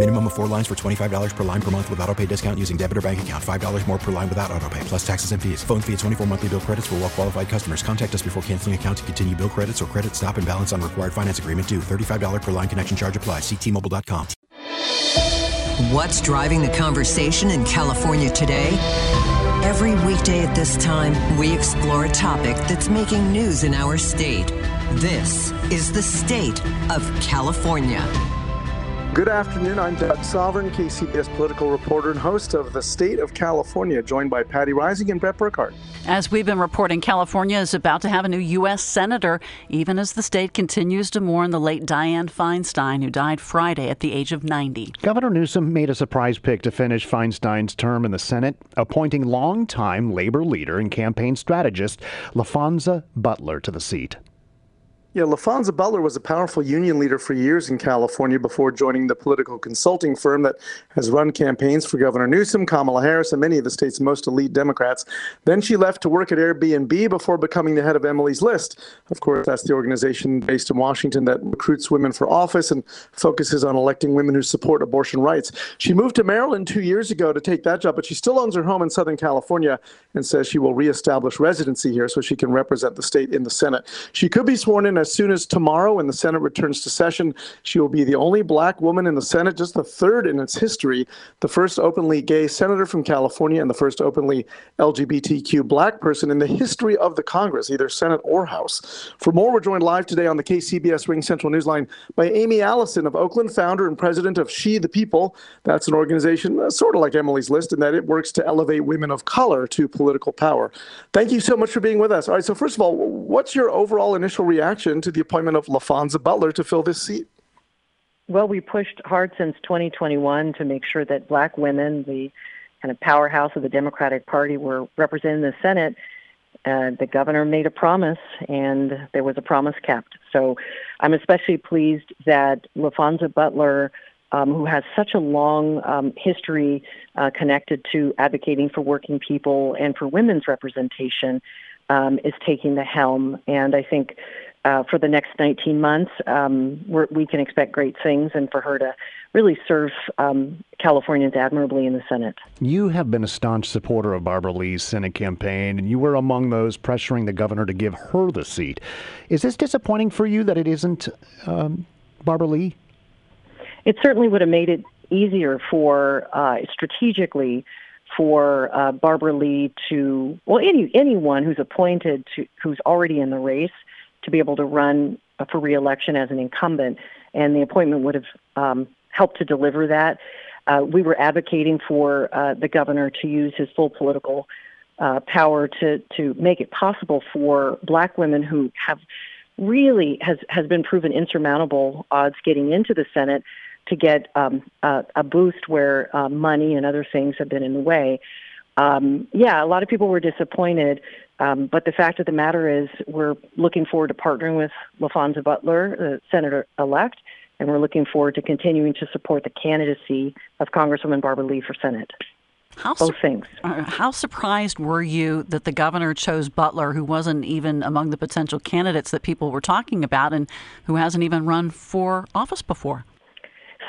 Minimum of four lines for $25 per line per month with auto pay discount using debit or bank account. $5 more per line without auto pay, plus taxes and fees. Phone fee at 24 monthly bill credits for well qualified customers. Contact us before canceling account to continue bill credits or credit stop and balance on required finance agreement due. $35 per line connection charge applies. Ctmobile.com. What's driving the conversation in California today? Every weekday at this time, we explore a topic that's making news in our state. This is the state of California. Good afternoon. I'm Doug Sovern, KCBS political reporter and host of The State of California, joined by Patti Reising and Brett Burkhart. As we've been reporting, California is about to have a new U.S. Senator, even as the state continues to mourn the late Dianne Feinstein, who died Friday at the age of 90. Governor Newsom made a surprise pick to finish Feinstein's term in the Senate, appointing longtime labor leader and campaign strategist Laphonza Butler to the seat. Yeah, Laphonza Butler was a powerful union leader for years in California before joining the political consulting firm that has run campaigns for Governor Newsom, Kamala Harris, and many of the state's most elite Democrats. Then she left to work at Airbnb before becoming the head of Emily's List. Of course, that's the organization based in Washington that recruits women for office and focuses on electing women who support abortion rights. She moved to Maryland two years ago to take that job, but she still owns her home in Southern California and says she will reestablish residency here so she can represent the state in the Senate. She could be sworn in as soon as tomorrow when the Senate returns to session. She will be the only black woman in the Senate, just the third in its history, the first openly gay senator from California, and the first openly LGBTQ black person in the history of the Congress, either Senate or House. For more, we're joined live today on the KCBS Ring Central Newsline by Aimee Allison of Oakland, founder and president of She the People. That's an organization uh, sort of like Emily's List in that it works to elevate women of color to political power. Thank you so much for being with us. All right, so first of all, what's your overall initial reaction to the appointment of Laphonza Butler to fill this seat? Well, we pushed hard since 2021 to make sure that black women, the kind of powerhouse of the Democratic Party, were represented in the Senate. Uh, the governor made a promise, and there was a promise kept. So I'm especially pleased that Laphonza Butler, um, who has such a long um, history uh, connected to advocating for working people and for women's representation, um, is taking the helm. And I think uh, for the next 19 months, um, we can expect great things, and for her to really serve um, Californians admirably in the Senate. You have been a staunch supporter of Barbara Lee's Senate campaign, and you were among those pressuring the governor to give her the seat. Is this disappointing for you that it isn't um, Barbara Lee? It certainly would have made it easier for uh, strategically for uh, Barbara Lee to well any anyone who's appointed to who's already in the race to be able to run for reelection as an incumbent, and the appointment would have um, helped to deliver that. Uh, we were advocating for uh, the governor to use his full political uh, power to to make it possible for black women who have really has has been proven insurmountable odds getting into the Senate to get um, a, a boost where uh, money and other things have been in the way. Um, yeah, a lot of people were disappointed um, but the fact of the matter is, we're looking forward to partnering with Laphonza Butler, the senator elect, and we're looking forward to continuing to support the candidacy of Congresswoman Barbara Lee for Senate. How Both things. Uh, how surprised were you that the governor chose Butler, who wasn't even among the potential candidates that people were talking about and who hasn't even run for office before?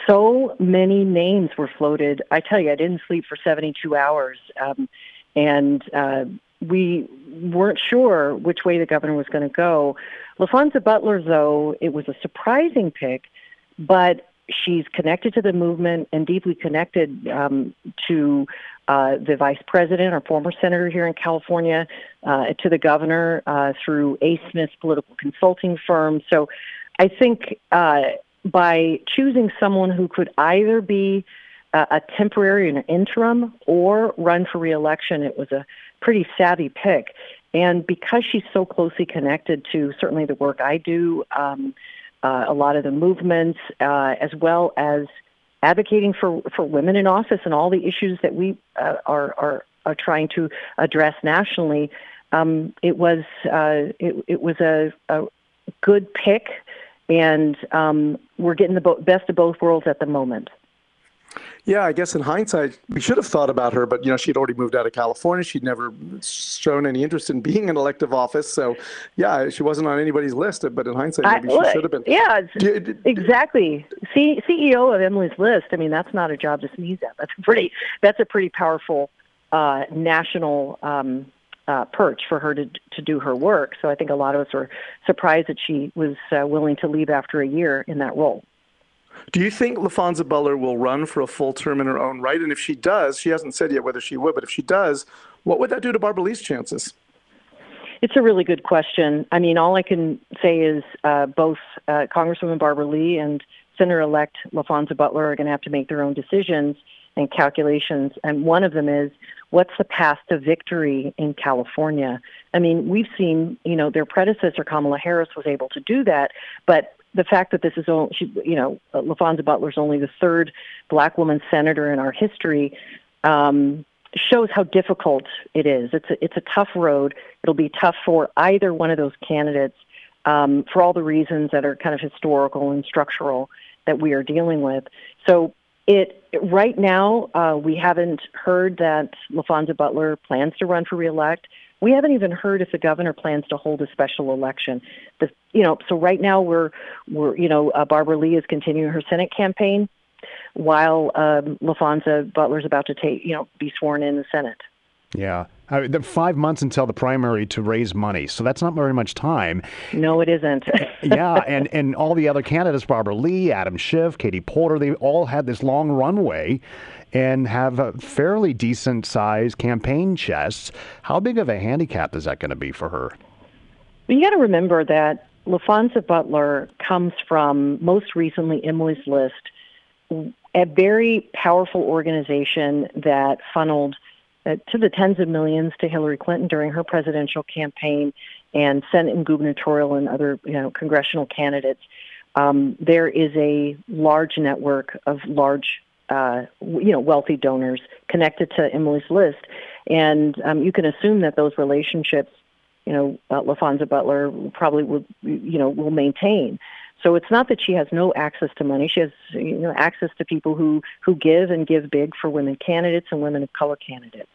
So many names were floated. I tell you, I didn't sleep for 72 hours. Um, and uh, we weren't sure which way the governor was going to go. Laphonza Butler, though, it was a surprising pick, but she's connected to the movement and deeply connected um, to uh, the vice president, our former senator here in California, uh, to the governor uh, through Ace Smith's political consulting firm. So I think uh, by choosing someone who could either be a, a temporary and interim or run for reelection, it was a pretty savvy pick. And because she's so closely connected to certainly the work I do, um, uh, a lot of the movements, uh, as well as advocating for, for women in office and all the issues that we uh, are, are are trying to address nationally, um, it was uh, it, it was a, a good pick, and um, we're getting the bo- best of both worlds at the moment. Yeah, I guess in hindsight, we should have thought about her, but you know, she'd already moved out of California. She'd never shown any interest in being in elective office. So, yeah, she wasn't on anybody's list. But in hindsight, maybe I, she should have been. Yeah, exactly. C- CEO of Emily's List. I mean, that's not a job to sneeze at. That's pretty. That's a pretty powerful uh, national um, uh, perch for her to to do her work. So I think a lot of us were surprised that she was uh, willing to leave after a year in that role. Do you think Laphonza Butler will run for a full term in her own right? And if she does, she hasn't said yet whether she would, but if she does, what would that do to Barbara Lee's chances? It's a really good question. I mean, all I can say is uh, both uh, Congresswoman Barbara Lee and Senator-elect Laphonza Butler are going to have to make their own decisions and calculations. And one of them is what's the path to victory in California? I mean, we've seen, you know, their predecessor Kamala Harris was able to do that, but the fact that this is only, she, you know, Laphonza Butler's only the third black woman senator in our history um, shows how difficult it is. It's a, it's a tough road. It'll be tough for either one of those candidates um, for all the reasons that are kind of historical and structural that we are dealing with. So it right now uh, we haven't heard that Laphonza Butler plans to run for reelect. We haven't even heard if the governor plans to hold a special election. The, you know, so right now we're we're you know uh, Barbara Lee is continuing her Senate campaign, while um, Laphonza Butler's about to take you know be sworn in the Senate. Yeah. Uh, the five months until the primary to raise money, so that's not very much time. No, it isn't. yeah, and, and all the other candidates, Barbara Lee, Adam Schiff, Katie Porter, they all had this long runway and have a fairly decent sized campaign chests. How big of a handicap is that going to be for her? Well, you got to remember that Laphonza Butler comes from most recently Emily's List, a very powerful organization that funneled – uh, to the tens of millions to Hillary Clinton during her presidential campaign and Senate and gubernatorial and other you know congressional candidates. Um, there is a large network of large uh, you know wealthy donors connected to Emily's list, and um, you can assume that those relationships, you know, uh, Laphonza Butler probably will you know will maintain. So it's not that she has no access to money. She has you know access to people who who give and give big for women candidates and women of color candidates.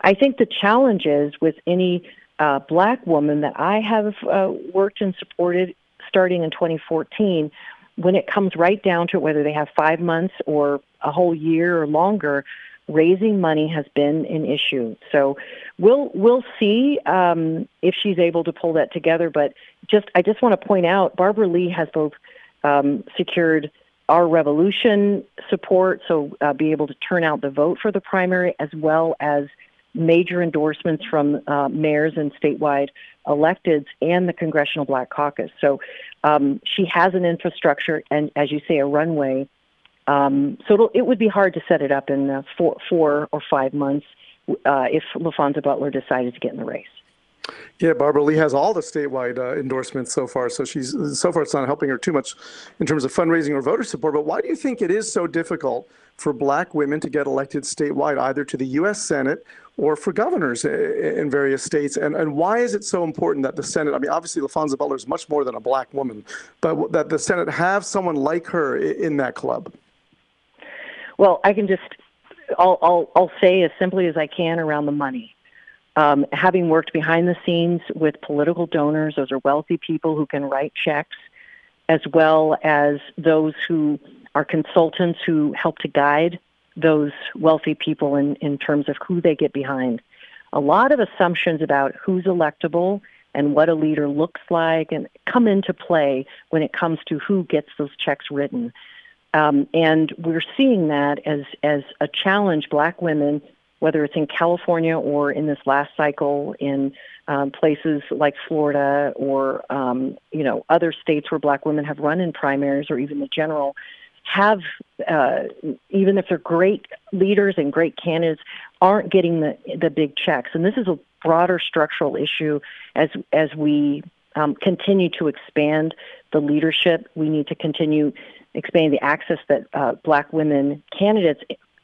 I think the challenge is with any uh, black woman that I have uh, worked and supported starting in 2014, when it comes right down to whether they have five months or a whole year or longer, raising money has been an issue. So we'll we'll see um, if she's able to pull that together. But just I just want to point out, Barbara Lee has both um, secured our revolution support, so uh, be able to turn out the vote for the primary, as well as major endorsements from uh, mayors and statewide electeds and the Congressional Black Caucus. So um, she has an infrastructure and, as you say, a runway um, so it would be hard to set it up in uh, four, four or five months uh, if Laphonza Butler decided to get in the race. Yeah, Barbara Lee has all the statewide uh, endorsements so far, so she's so far it's not helping her too much in terms of fundraising or voter support. But why do you think it is so difficult for Black women to get elected statewide, either to the U.S. Senate or for governors in various states? And and why is it so important that the Senate? I mean, obviously, Laphonza Butler is much more than a Black woman, but that the Senate have someone like her in that club. Well, I can just, I'll, I'll, I'll say as simply as I can around the money. Um, having worked behind the scenes with political donors, those are wealthy people who can write checks, as well as those who are consultants who help to guide those wealthy people in, in terms of who they get behind. A lot of assumptions about who's electable and what a leader looks like and come into play when it comes to who gets those checks written. Um, and we're seeing that as, as a challenge. Black women whether it's in California or in this last cycle in um, places like Florida or um, you know other states where Black women have run in primaries or even the general have uh, even if they're great leaders and great candidates aren't getting the the big checks. And this is a broader structural issue as as we um, continue to expand the leadership. We need to continue expanding the access that uh, black women candidates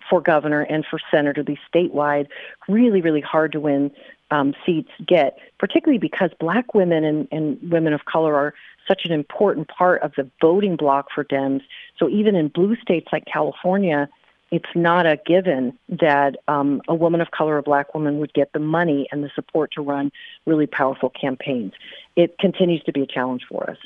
for governor and for senator these statewide really really hard to win um, seats get, particularly because black women and, and women of color are such an important part of the voting bloc for Dems. So even in blue states like California, it's not a given that um, a woman of color, a black woman, would get the money and the support to run really powerful campaigns. It continues to be a challenge for us.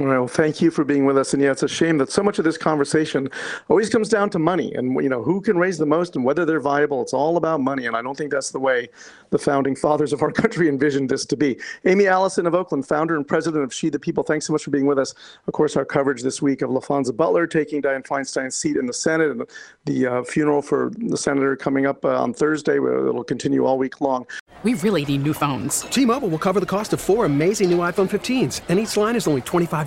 Well, thank you for being with us. And yeah, it's a shame that so much of this conversation always comes down to money and you know who can raise the most and whether they're viable. It's all about money, and I don't think that's the way the founding fathers of our country envisioned this to be. Aimee Allison of Oakland, founder and president of She the People. Thanks so much for being with us. Of course, our coverage this week of Laphonza Butler taking Dianne Feinstein's seat in the Senate and the uh, funeral for the senator coming up uh, on Thursday. It'll continue all week long. We really need new phones. T-Mobile will cover the cost of four amazing new iPhone 15s, and each line is only